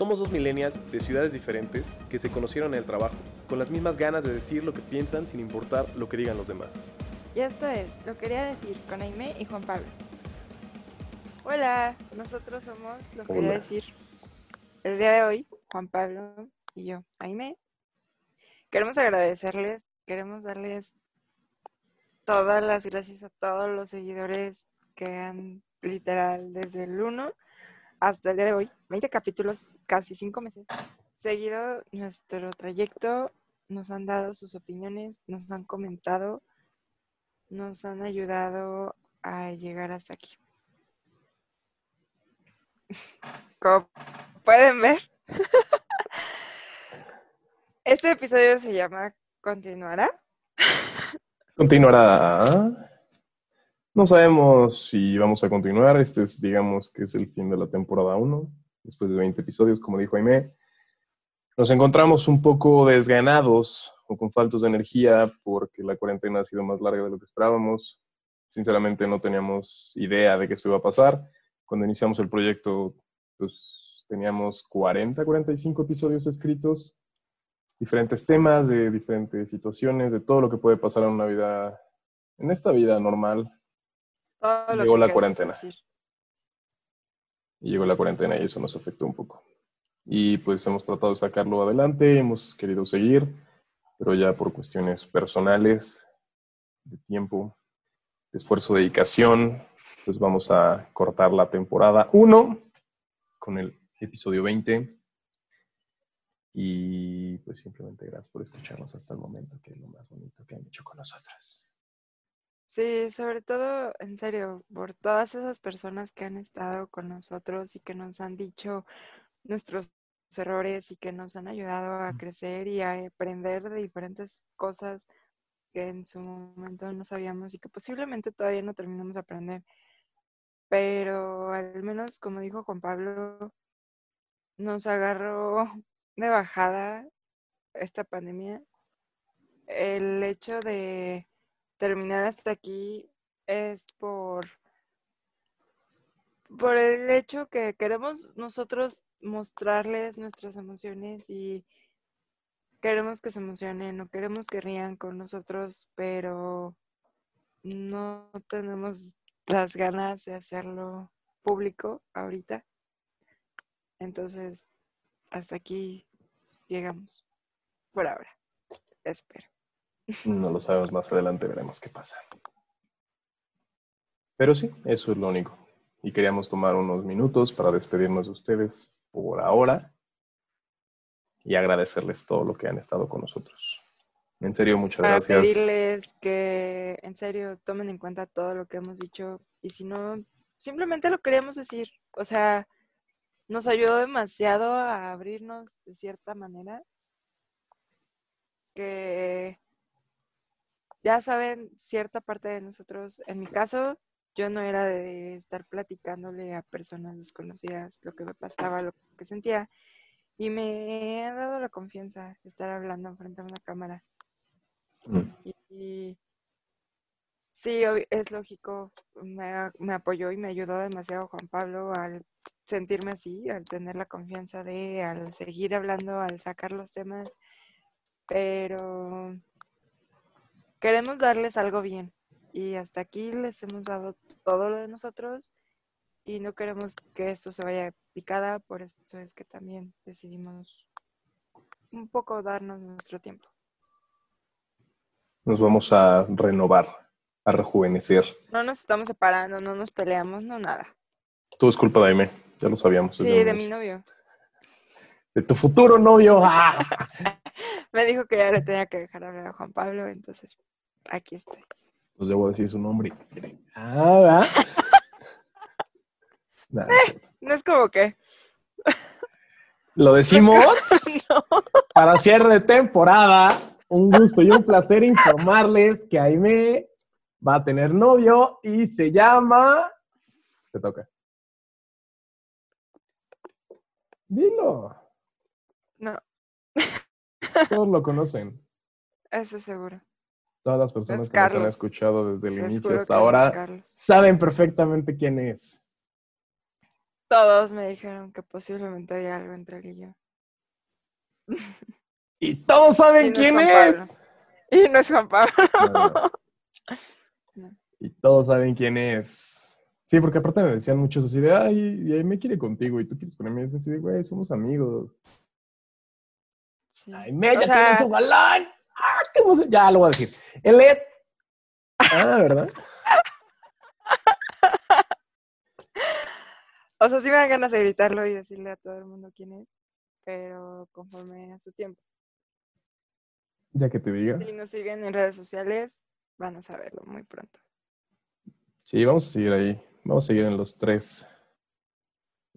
Somos dos millennials de ciudades diferentes que se conocieron en el trabajo, con las mismas ganas de decir lo que piensan sin importar lo que digan los demás. Y esto es Lo Quería Decir con Aime y Juan Pablo. Hola, nosotros somos Lo Quería Hola. Decir. El día de hoy, Juan Pablo y yo, Aime, queremos agradecerles, queremos darles todas las gracias a todos los seguidores que han literal desde el 1 hasta el día de hoy, 20 capítulos, casi 5 meses, seguido nuestro trayecto, nos han dado sus opiniones, nos han comentado, nos han ayudado a llegar hasta aquí. Como pueden ver, este episodio se llama ¿Continuará? Continuará. No sabemos si vamos a continuar. Este es, digamos, que es el fin de la temporada 1, después de 20 episodios, como dijo Aime. Nos encontramos un poco desganados o con faltos de energía porque la cuarentena ha sido más larga de lo que esperábamos. Sinceramente no teníamos idea de que esto iba a pasar. Cuando iniciamos el proyecto, pues teníamos 40, 45 episodios escritos, diferentes temas, de diferentes situaciones, de todo lo que puede pasar en una vida, en esta vida normal. Todo Llegó la cuarentena. decir. Y llegó la cuarentena y eso nos afectó un poco. Y pues hemos tratado de sacarlo adelante, hemos querido seguir, pero ya por cuestiones personales, de tiempo, de esfuerzo, dedicación, pues vamos a cortar la temporada 1 con el episodio 20. Y pues simplemente gracias por escucharnos hasta el momento, que es lo más bonito que han hecho con nosotros. Sí, sobre todo, en serio, por todas esas personas que han estado con nosotros y que nos han dicho nuestros errores y que nos han ayudado a crecer y a aprender de diferentes cosas que en su momento no sabíamos y que posiblemente todavía no terminamos de aprender. Pero al menos, como dijo Juan Pablo, nos agarró de bajada esta pandemia. El hecho de terminar hasta aquí es por, por el hecho que queremos nosotros mostrarles nuestras emociones y queremos que se emocionen, no queremos que rían con nosotros, pero no tenemos las ganas de hacerlo público ahorita. Entonces, hasta aquí llegamos. Por ahora. Espero. No lo sabemos más adelante, veremos qué pasa. Pero sí, eso es lo único. Y queríamos tomar unos minutos para despedirnos de ustedes por ahora y agradecerles todo lo que han estado con nosotros. En serio, muchas Para gracias. pedirles que en serio tomen en cuenta todo lo que hemos dicho y si no, simplemente lo queríamos decir. O sea, nos ayudó demasiado a abrirnos de cierta manera que ya saben cierta parte de nosotros. En mi caso, yo no era de estar platicándole a personas desconocidas lo que me pasaba, lo que sentía. Y me ha dado la confianza estar hablando frente a una cámara. Mm. Y, y sí, es lógico, me, me apoyó y me ayudó demasiado Juan Pablo al sentirme así, al tener la confianza de, al seguir hablando, al sacar los temas, pero queremos darles algo bien y hasta aquí les hemos dado todo lo de nosotros y no queremos que esto se vaya picada, por eso es que también decidimos un poco darnos nuestro tiempo. Nos vamos a renovar, a rejuvenecer. No nos estamos separando, no nos peleamos, no nada. Todo es culpa de Aime, ya lo sabíamos. Sí, de mi novio. De tu futuro novio. ¡Ah! Me dijo que ya le tenía que dejar hablar a Juan Pablo, entonces aquí estoy. Pues debo decir su nombre. Ah, ¿verdad? Nah, no es cierto. No es como que. Lo decimos no. para cierre de temporada. Un gusto y un placer informarles que Aime va a tener novio y se llama. Te toca. Dilo. No, Todos lo conocen. eso seguro. Todas las personas Es que nos han escuchado desde el Les inicio hasta ahora saben perfectamente quién es. Todos me dijeron que posiblemente había algo entre él y yo. Y todos saben Y no es quién es. Y no es Juan Pablo. No, no. Y todos saben quién es. Sí, porque aparte me decían muchos así de, ay, me quiere contigo y tú quieres con él. Y es así de, güey, somos amigos. Ay, me, ya sea- tiene su galán. Ah, qué. Ya lo voy a decir. Él es. Ah, ¿verdad? O sea, sí me dan ganas de gritarlo y decirle a todo el mundo quién es, pero conforme a su tiempo. Ya que te diga. Si nos siguen en redes sociales, van a saberlo muy pronto. Sí, vamos a seguir ahí. Vamos a seguir en los tres.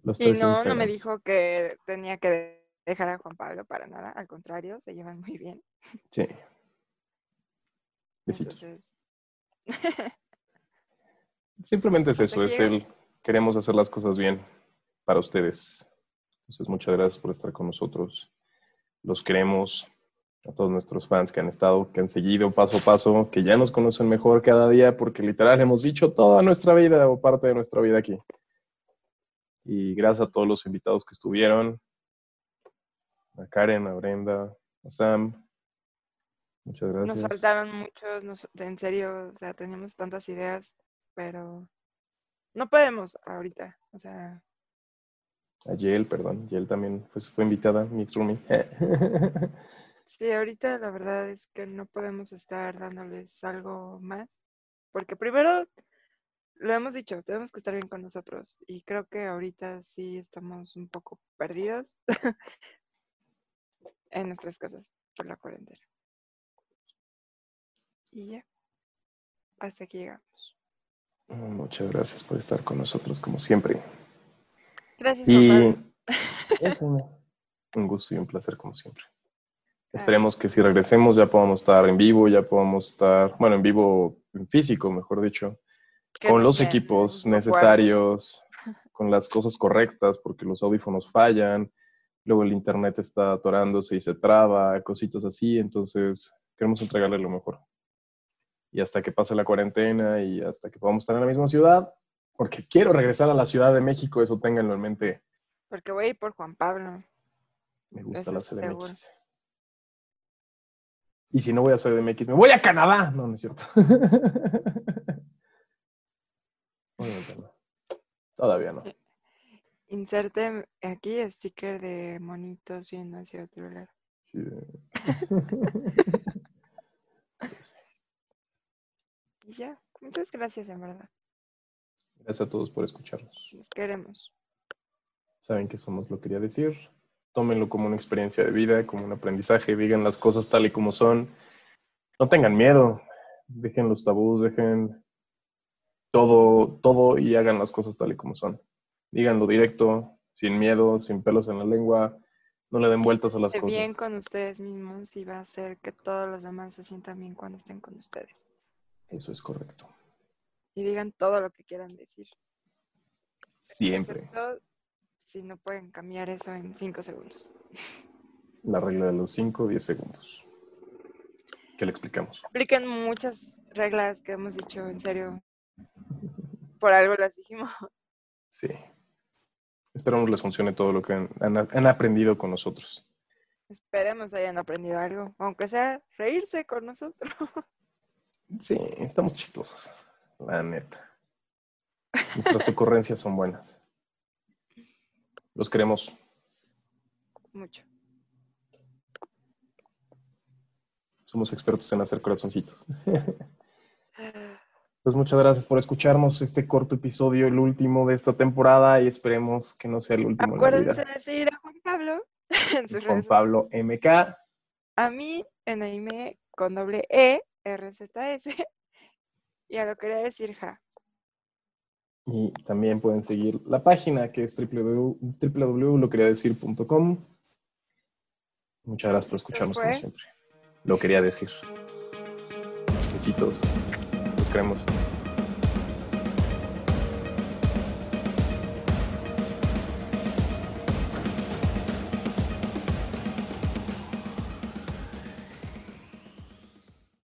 Los Y tres no, no me dijo que tenía que dejar a Juan Pablo para nada, al contrario, se llevan muy bien. Sí. Besitos. Entonces, Simplemente es eso, es el queremos hacer las cosas bien para ustedes. Entonces, muchas gracias por estar con nosotros. Los queremos a todos nuestros fans que han estado, que han seguido paso a paso, que ya nos conocen mejor cada día, porque literal hemos dicho toda nuestra vida o parte de nuestra vida aquí. Y gracias a todos los invitados que estuvieron, a Karen, a Brenda, a Sam. Muchas gracias. nos faltaron muchos, nos- en serio, o sea, teníamos tantas ideas, pero no podemos ahorita, o sea, A Yel, perdón. Yel también pues, fue invitada, mi ex roomie. Sí, ahorita la verdad es que no podemos estar dándoles algo más, porque primero, lo hemos dicho, tenemos que estar bien con nosotros y creo que ahorita sí estamos un poco perdidos en nuestras casas por la cuarentena. Y ya, hasta aquí llegamos. Muchas gracias por estar con nosotros, como siempre. Gracias, Y eso, un gusto y un placer, como siempre. Esperemos que si regresemos ya podamos estar en vivo, ya podamos estar, bueno, en vivo, en físico, mejor dicho, con los equipos necesarios, con las cosas correctas, porque los audífonos fallan, luego el internet está atorándose y se traba, cositas así, entonces queremos entregarle lo mejor. Y hasta que pase la cuarentena y hasta que podamos estar en la misma ciudad, porque quiero regresar a la Ciudad de México, eso ténganlo en mente. Porque voy a ir por Juan Pablo. Me gusta Eso la. CDMX. Y si no voy a CDMX, me voy a Canadá. No, no es cierto. Obviamente no. Todavía no. Inserte aquí sticker de monitos viendo hacia otro lado. Sí. Y ya, muchas gracias en verdad. Gracias a todos por escucharnos. Nos queremos. Saben que somos lo quería decir. Tómenlo como una experiencia de vida, como un aprendizaje. Digan las cosas tal y como son. No tengan miedo. Dejen los tabús, dejen todo, todo y hagan las cosas tal y como son. Díganlo directo, sin miedo, sin pelos en la lengua. No le den Sí, vueltas a las cosas. bien con ustedes mismos y va a hacer que todos los demás se sientan bien cuando estén con ustedes. Eso es correcto. Y digan todo lo que quieran decir. Siempre. Excepto si no pueden cambiar eso en cinco segundos. La regla de los 5 o 10 segundos. Que le explicamos. Apliquen muchas reglas que hemos dicho, en serio. Por algo las dijimos. Sí. Esperamos les funcione todo lo que han, han- han aprendido con nosotros. Esperemos hayan aprendido algo, aunque sea reírse con nosotros. Sí, estamos chistosos. La neta. Nuestras ocurrencias son buenas. Los queremos. Mucho. Somos expertos en hacer corazoncitos. Pues muchas gracias por escucharnos este corto episodio, el último de esta temporada, y esperemos que no sea el último Acuérdense vida. de seguir a Juan Pablo en sus Juan redes Pablo MK. A mí, en Aime, con doble E, RZS. Y a lo quería decir ja. Y también pueden seguir la página que es www- www.loqueriadecir.com. Muchas gracias por escucharnos como siempre. Lo quería decir. Besitos. Queremos.